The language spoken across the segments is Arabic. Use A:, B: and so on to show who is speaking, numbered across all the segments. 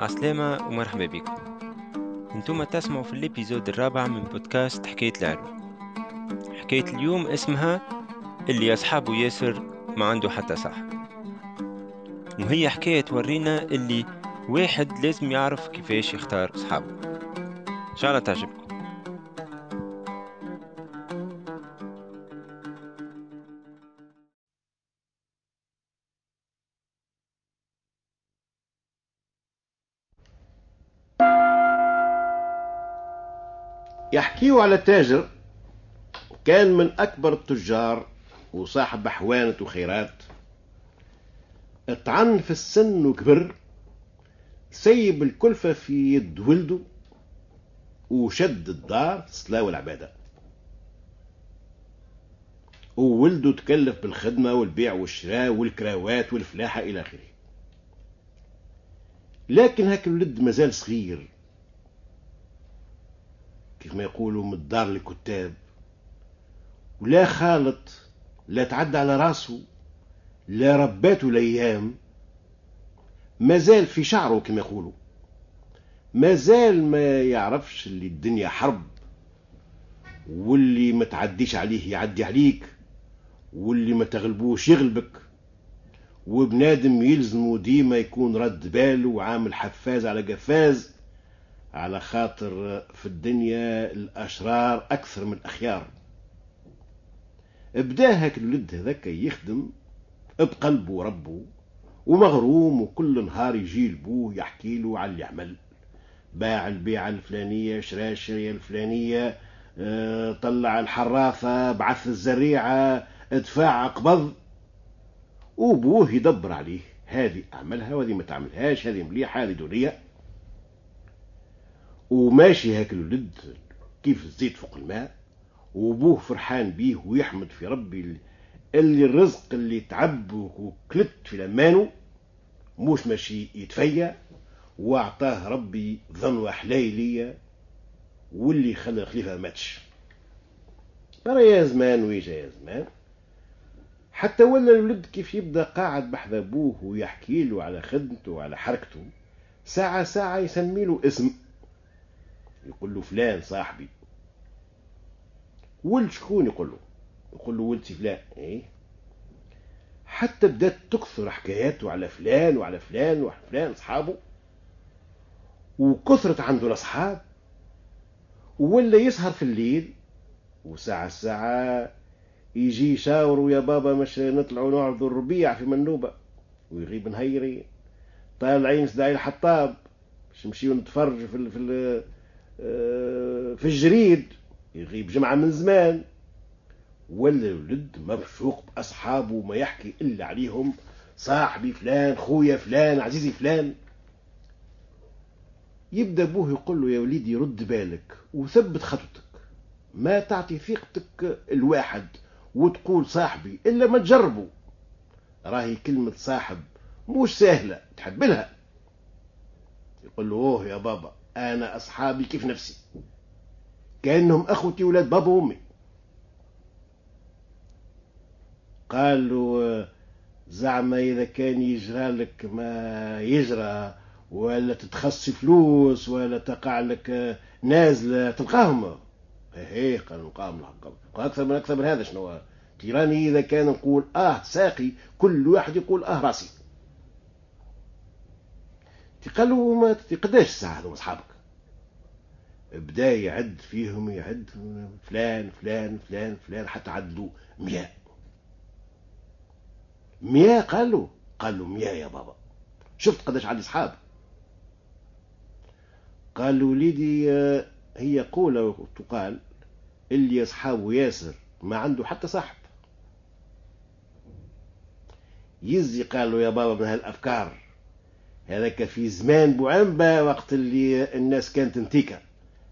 A: عسلامة ومرحبا بكم. أنتم تسمعوا في الإبيزود الرابع من بودكاست حكاية العلو حكاية اليوم اسمها اللي أصحابه ياسر ما عنده حتى صاحب. وهي حكاية تورينا اللي واحد لازم يعرف كيفاش يختار أصحابه. إن شاء الله تعجبكم.
B: يحكيوا على تاجر كان من أكبر التجار وصاحب أحوانة وخيرات. اطعن في السن وكبر سيب الكلفة في يد ولده وشد الدار الصلاة والعبادة. وولده تكلف بالخدمة والبيع والشراء والكراوات والفلاحة إلى آخره. لكن هاك الولد مازال صغير. كيف ما يقولوا من الدار الكتاب ولا خالط لا تعدى على راسه لا رباته الأيام. مازال في شعره كما يقولوا. مازال ما يعرفش اللي الدنيا حرب واللي ما تعديش عليه يعدي عليك واللي ما تغلبوش يغلبك. وبنادم يلزمه ديما يكون رد باله وعامل حفاز على قفاز. على خاطر في الدنيا الأشرار أكثر من الأخيار. بدا هاك الولد هذاك يخدم بقلبه ربه ومغروم وكل نهار يجي لبوه يحكي له على اللي عمل. باع البيعة الفلانية شرا الشرية الفلانية آه طلع الحراثة بعث الزريعة ادفع قبض وبوه يدبر عليه. هذه أعملها وهذه ما تعملهاش هذه مليحة هذه دورية وماشي هاك الولد كيف الزيت فوق الماء وابوه فرحان بيه ويحمد في ربي اللي الرزق اللي تعب وكلت في لمانه مش ماشي يتفيا وأعطاه ربي ظنوة حليلية واللي خلى الخليفة ماتش. ترى يا زمان ويجا يا زمان. حتى ولا الولد كيف يبدا قاعد بحذا أبوه ويحكي له على خدمته وعلى حركته ساعة ساعة يسمي له اسم يقول له فلان صاحبي. ولد شكون يقول له؟ يقول له ولد فلان. إيه؟ حتى بدات تكثر حكاياته على فلان وعلى فلان وعلى فلان أصحابه. وكثرت عنده الأصحاب. ولا يسهر في الليل. وساعة ساعة يجي يشاوروا يا بابا مش نطلعوا نعرضوا الربيع في منوبة. ويغيب نهيري طالعين سداعي الحطاب. باش نمشيو نتفرج في ال في ال في الجريد يغيب جمعة من زمان. ولا الولد مبشوق بأصحابه ما يحكي إلا عليهم. صاحبي فلان خويا فلان عزيزي فلان. يبدأ أبوه يقول له يا وليدي رد بالك وثبت خطوتك. ما تعطي ثقتك الواحد وتقول صاحبي إلا ما تجربه. راهي كلمة صاحب مش سهلة تحب لها. يقول له أوه يا بابا أنا أصحابي كيف نفسي؟ كأنهم أخوتي ولاد بابا وأمي. قال له زعما إذا كان يجرى لك ما يجرى ولا تتخصي فلوس ولا تقع لك نازلة تلقاهم. إيه قال نلقاهم قال أكثر من أكثر من هذا شنو؟ تيراني إذا كان نقول آه ساقي كل واحد يقول آه راسي. قال له ما قداش الساعة هذوما اصحابك بدا يعد فيهم يعد فلان فلان فلان فلان حتى عدوا مئة مئة قال له قال له مئة يا بابا. شفت قداش عندي اصحاب قال له وليدي هي قولة تقال اللي أصحابه ياسر ما عنده حتى صاحب. يزي قال له يا بابا من هالأفكار. هذاك في زمان بوعنبة وقت اللي الناس كانت انتيكة.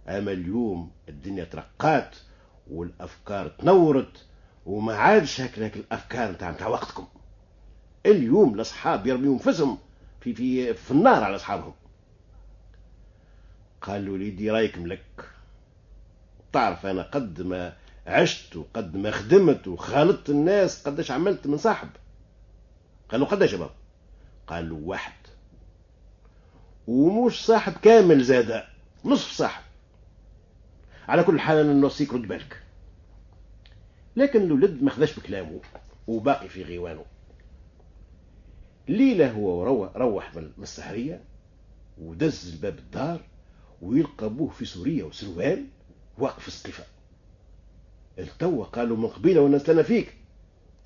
B: أما اليوم الدنيا ترقات والأفكار تنورت وما عادش هكذاك الأفكار نتاع نتاع وقتكم. اليوم الأصحاب يرميوا أنفسهم في في في النار على أصحابهم. قال وليدي رأيك ملك. تعرف أنا قد ما عشت وقد ما خدمت وخالطت الناس قداش عملت من صاحب. قال له قداش يا بابا؟ قال له واحد. ومش صاحب كامل زاد نصف صاحب. على كل حال أنا نوصيك رد بالك. لكن الولد ما خذاش بكلامه وباقي في غيوانه. ليلة هو روح, روح من السهرية ودز الباب الدار ويلقى ابوه في سوريا وسروال واقف السقيفة. التوا قالوا من قبيلة وأنا استنى فيك.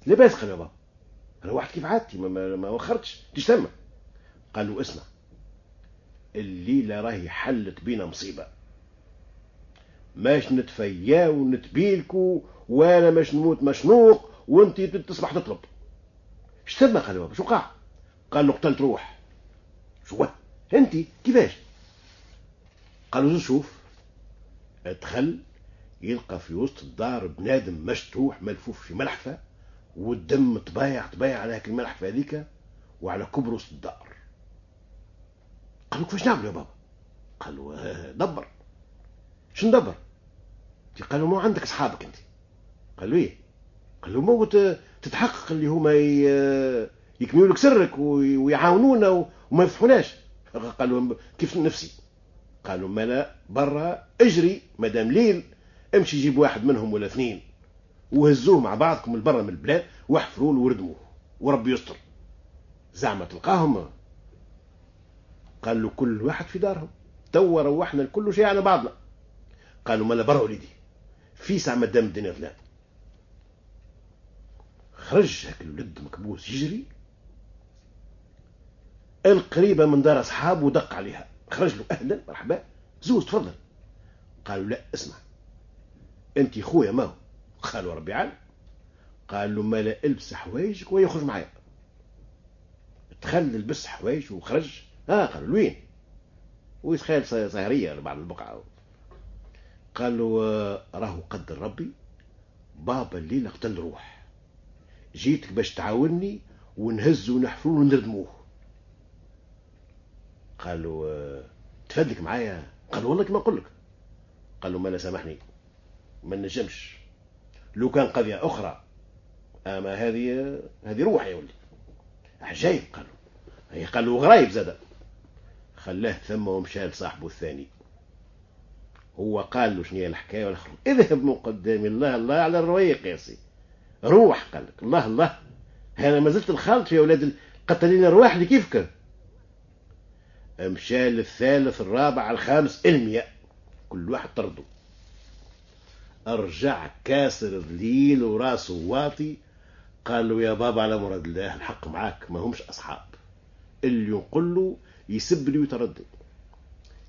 B: لباس قال يابا روحت كيف عادتي؟ ما, ما, ما وخرتش. تجتمع قال له اسمع. الليلة راهي حلت بينا مصيبة. ماش نتفيا ونتبيلكو وأنا ماش نموت مشنوق وانت تصبح تطلب. اشتم قال بابا؟ شو قاع؟ قال له قتلت روح. شو؟ انت كيفاش؟ قال له شوف. ادخل يلقى في وسط الدار بنادم مشتوح ملفوف في ملحفة والدم طبايع طبايع على هاك الملحفة هذيك وعلى كبر وسط الدار. قال له كيفاش نعمل يا بابا؟ قال له آه، دبر. شو ندبر قال له مو عندك أصحابك أنت. قال له إيه. قال له مو تتحقق اللي هما يكملوا لك سرك ويعاونونا وما يفضحوناش قال كيف نفسي؟ قالوا ما لا برا اجري مدام ليل امشي جيب واحد منهم ولا اثنين. وهزوه مع بعضكم لبرا من البلاد واحفروا له وردموه. وربي يستر. زعما تلقاهم قال له كل واحد في دارهم. توا روحنا الكل شيء على بعضنا. قالوا مالا برا وليدي. في ساعة مدام الدنيا ظلام خرج هاك الولد مكبوس يجري. القريبة من دار أصحابه ودق عليها. خرج له أهلا مرحبا. زوز تفضل. قالوا لا اسمع. أنت خويا ما هو؟ قالوا ربي عالم. قال له ما لا البس حوايجك ويخرج معايا. دخل لبس حوايج وخرج. آه قالوا وين ويتخيل سهرية بعد البقعة. قال له آه، راهو قدر ربي بابا الليلة قتل روح. جيتك باش تعاوني ونهز ونحفر ونردموه قال له آه، تفدلك معايا؟ قال له والله كما نقول لك قال له ما لا سامحني. ما نجمش. لو كان قضية أخرى أما هذه هذه روح يا ولدي. عجيب قالوا. هي قال له غرايب زاد خلاه ثم ومشى لصاحبه الثاني. هو قال له شنو هي الحكاية؟ والاخر اذهب من قدام. الله الله على الرويق يا سي. روح قال لك. الله الله. أنا ما زلت الخالط يا أولاد قتلين الرواح اللي كيفك مشى للثالث الرابع الخامس المية كل واحد طرده. أرجع كاسر الليل وراسه واطي. قال له يا بابا على مراد الله الحق معاك. ما همش أصحاب. اللي يقول له يسب لي ويتردد.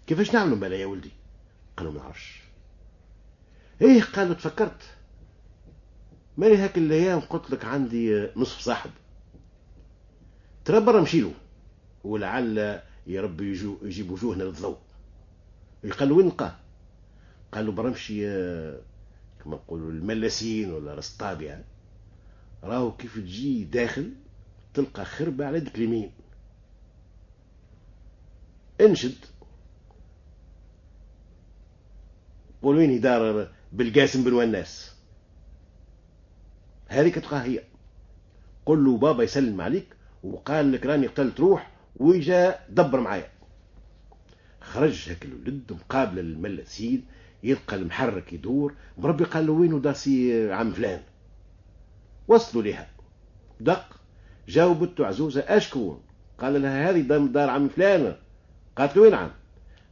B: كيفاش نعملوا بلا يا ولدي؟ قالوا ما نعرفش. إيه قالوا تفكرت. مالي هاك الأيام قلت لك عندي نصف صاحب. ترى برا مشيلو ولعل يا رب يجيب وجوهنا للضوء قالوا وين نلقاه؟ قالوا برا نمشي كما نقولوا الملاسين ولا رسطابيا راهو كيف تجي داخل تلقى خربة على يدك اليمين. انشد. قول وين دار بالقاسم بن وناس هذيك تلقاها هي. قل له بابا يسلم عليك وقال لك راني قتلت روح ويجا دبر معايا. خرج هاك الولد مقابل الملاسين يلقى المحرك يدور مربي قال له وين داسي عم فلان؟ وصلوا لها دق جاوبته عزوزة أشكون؟ قال لها هذه دار عم فلان. قالت له وين عم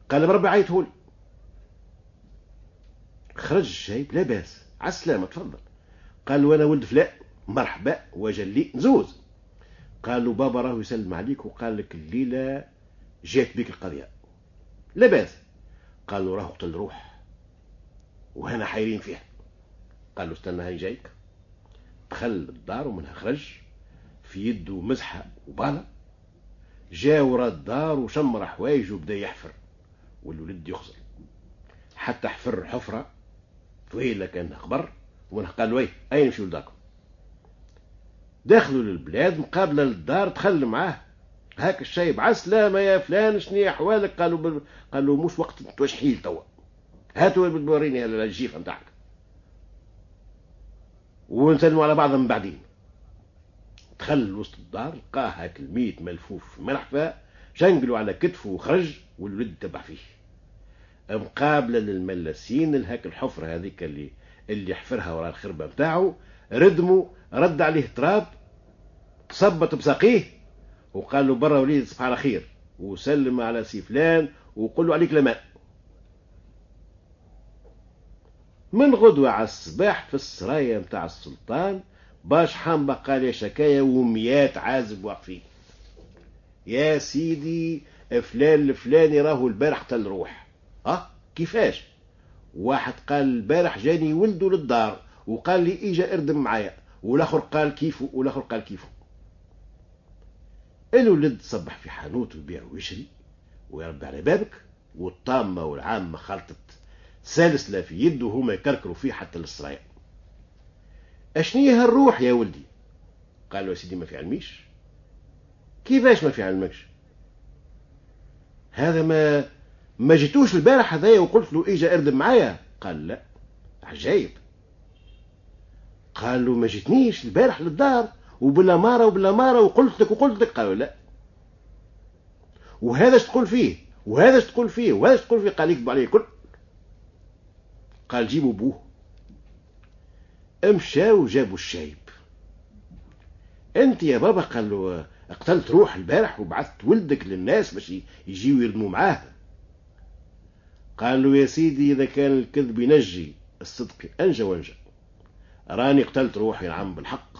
B: قال مربي عيطه خرج جايب لا باس. على السلامة تفضل. قال له أنا ولد فلان مرحبا وجلي نزوز. قال له بابا راهو يسلم عليك. وقال لك الليلة جات بك القضية لا باس. قال له راهو قتل روح وهنا حايرين فيها. قال له استنى هاي جايك. دخل الدار ومنها خرج في يده مزحة وبالة جا ورا الدار وشمر حوايجه وبدا يحفر والولد يخزر. حتى حفر حفرة طويلة كان خبر قال له أين نمشيو لداركم دخلوا للبلاد مقابلة للدار دخل معاه. هاك الشايب عسلامة يا فلان شنو احوالك قالوا بل... قالوا مش وقت توشحيل توا. هاتوا بوريني الجيفه نتاعك. ونسلموا على بعضهم من بعدين. دخل وسط الدار لقاه هاك الميت ملفوف في ملحفة شنقلوا على كتفه وخرج والولد تبع فيه. مقابلة للملاسين الهاك الحفره هذيك اللي اللي حفرها وراء الخربة نتاعو ردموا رد عليه تراب صبت بساقيه وقال له برا وليد صباح على خير وسلم على سي فلان وقول له عليك لماء من غدوة على الصباح في السرايا متاع السلطان باش حام بقى شكايا وميات عازب واقفين يا سيدي فلان الفلاني راهو البارح قتل روح أه؟ كيفاش؟ واحد قال البارح جاني ولده للدار وقال لي إجا اردم معايا. والآخر قال كيفه والآخر قال كيفه الولد صبح في حانوت ويبيع ويشري ويربي على بابك والطامة والعامة خلطت. سلسله في يده وهما يكركروا فيه حتى للصرايع اشني هالروح يا ولدي؟ قال له يا سيدي ما في علميش. كيفاش ما في علمكش؟ هذا ما ما جيتوش البارح هذايا وقلت له إجا اردم معايا. قال لا. عجايب قال له ما جيتنيش البارح للدار وبلا مارة وبلا مارة وقلت لك وقلت لك. قالوا لا. وهذا تقول فيه؟ وهذا تقول فيه؟ وهذا تقول فيه؟ قال يكذب عليه كل قال جيبوا بوه. امشاو وجابوا الشايب. انت يا بابا قال له قتلت روح البارح وبعثت ولدك للناس باش يجيو يردموا معاه قال له يا سيدي إذا كان الكذب ينجي الصدق أنجى وأنجى. راني قتلت روحي نعم بالحق.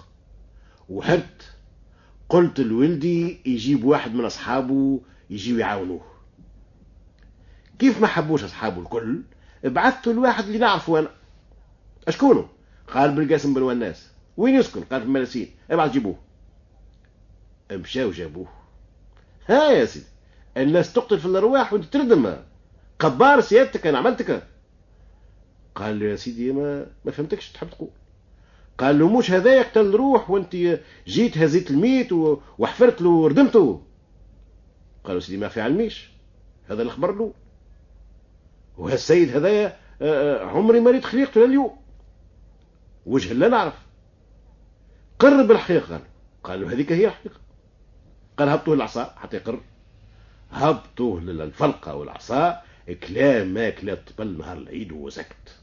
B: وحرت قلت لولدي يجيب واحد من أصحابه يجيو يعاونوه. كيف ما حبوش أصحابه الكل بعثت الواحد اللي نعرفه أنا. اشكونه قال بالقاسم بن وناس وين يسكن؟ قال في الملاسين ابعث جيبوه. مشاو جابوه. ها يا سيدي الناس تقتل في الأرواح وانت تردم. قبار سيادتك أنا عملتك. قال له يا سيدي ما ما فهمتكش تحب تقول. قال له مش هذا يقتل روح وانت جيت هزيت الميت وحفرت له وردمته. قالوا سيدي ما في علميش هذا الخبر له وهالسيد هذايا آه، آه، عمري ما ريت خليقته لليوم وجه لا نعرف. قرب الحقيقة. قال قالوا هذيك هي الحقيقة. قال هبطوه العصا حتى يقر هبطوه للفلقة والعصا. كلام ما كلا طبل نهار العيد وسكت.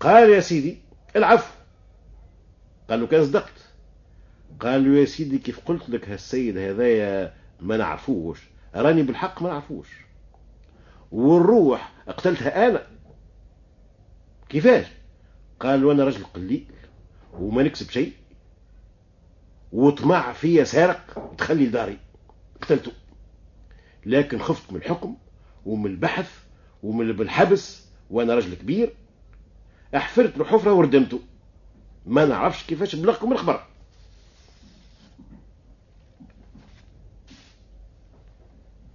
B: قال يا سيدي العفو. قال له كان صدقت. قال له يا سيدي كيف قلت لك هالسيد هذايا ما نعرفوش. راني بالحق ما نعرفوش. والروح قتلتها أنا. كيفاش؟ قال وأنا رجل قليل وما نكسب شيء. وطمع فيا سارق تخلي داري قتلته. لكن خفت من الحكم ومن البحث ومن الحبس وأنا رجل كبير. أحفرت له حفرة وردمته. ما نعرفش كيفاش بلغكم الخبر.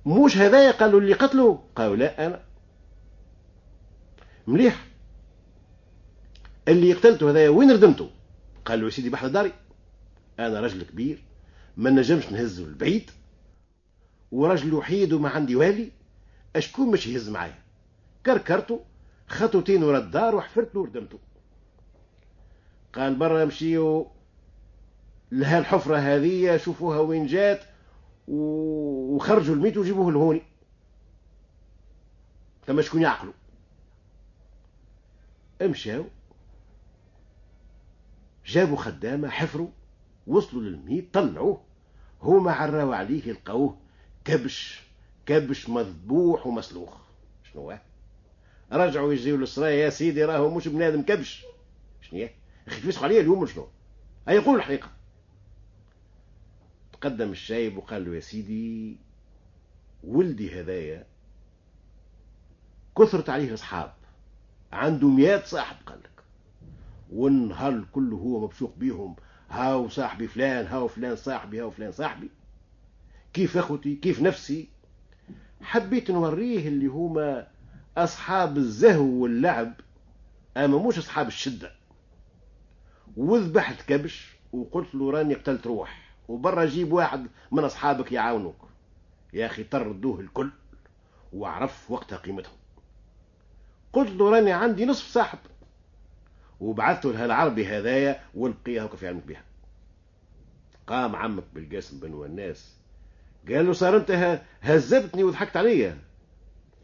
B: موش هذايا قالوا اللي قتلوا. قالوا لا أنا. مليح. اللي قتلته هذايا وين ردمته؟ قال له يا سيدي بحر داري أنا رجل كبير ما نجمش نهزه البعيد ورجل وحيد وما عندي والي أشكون مش يهز معايا؟ كركرته خطوتين ورا الدار وحفرت له وردمته. قال برا نمشيو لها الحفرة هذه شوفوها وين جات وخرجوا الميت وجيبوه لهوني. ثم شكون يعقلوا؟ امشاو جابوا خدامة حفروا وصلوا للميت طلعوه. هما عراوا عليه لقوه كبش كبش مذبوح ومسلوخ. شنو هو؟ رجعوا يجيو للصلاة يا سيدي راهو مش بنادم كبش. شنو هي؟ أخي تفسخوا عليه اليوم شنو؟ هيا يقول الحقيقة. تقدم الشايب وقال له يا سيدي ولدي هذايا كثرت عليه أصحاب عنده مئات صاحب قال لك. والنهار كله هو مبسوق بيهم. هاو صاحبي فلان هاو فلان صاحبي هاو فلان صاحبي. كيف أخوتي؟ كيف نفسي؟ حبيت نوريه اللي هما أصحاب الزهو واللعب. أما مش أصحاب الشدة. وذبحت كبش وقلت له راني قتلت روح. وبرا جيب واحد من أصحابك يعاونوك. يا أخي طردوه الكل. وعرف وقتها قيمتهم. قلت له راني عندي نصف صاحب. وبعثته لها العربي هذايا ولقيها وكيف يعمل بها. قام عمك بالقاسم بن وناس قال له صار انت هزبتني وضحكت عليا.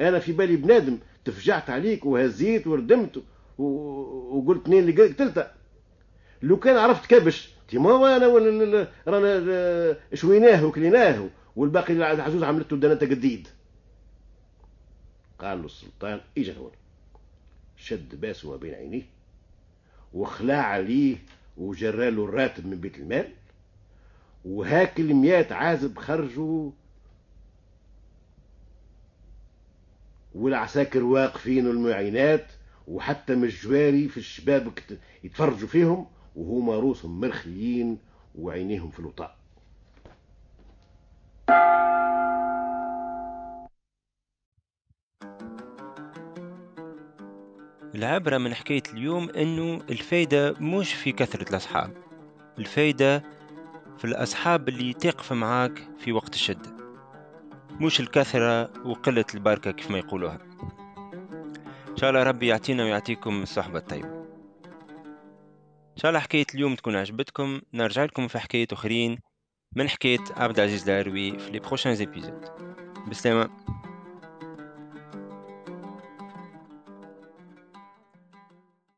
B: أنا في بالي بنادم تفجعت عليك وهزيت وردمت وقلت اثنين اللي قتلته. لو كان عرفت كبش ما أنا رانا شويناه وكليناه والباقي العجوز عملته دنانته جديد قال له السلطان اجا هون شد باسه بين عينيه. وخلع عليه وجراله الراتب من بيت المال وهاك المئات عازب خرجوا والعساكر واقفين والمعينات وحتى من الجواري في الشبابك يتفرجوا فيهم وهما روسهم مرخيين وعينيهم في الوطاء
A: العبرة من حكاية اليوم أنه الفايدة مش في كثرة الأصحاب الفايدة في الأصحاب اللي تقف معاك في وقت الشدة مش الكثرة وقلة البركة كيف ما يقولوها. إن شاء الله ربي يعطينا ويعطيكم الصحبة الطيبة. إن شاء الله حكاية اليوم تكون عجبتكم. نرجع لكم في حكاية أخرين من حكاية عبد العزيز العروي في لي بروشان زيبيزود بسلامة.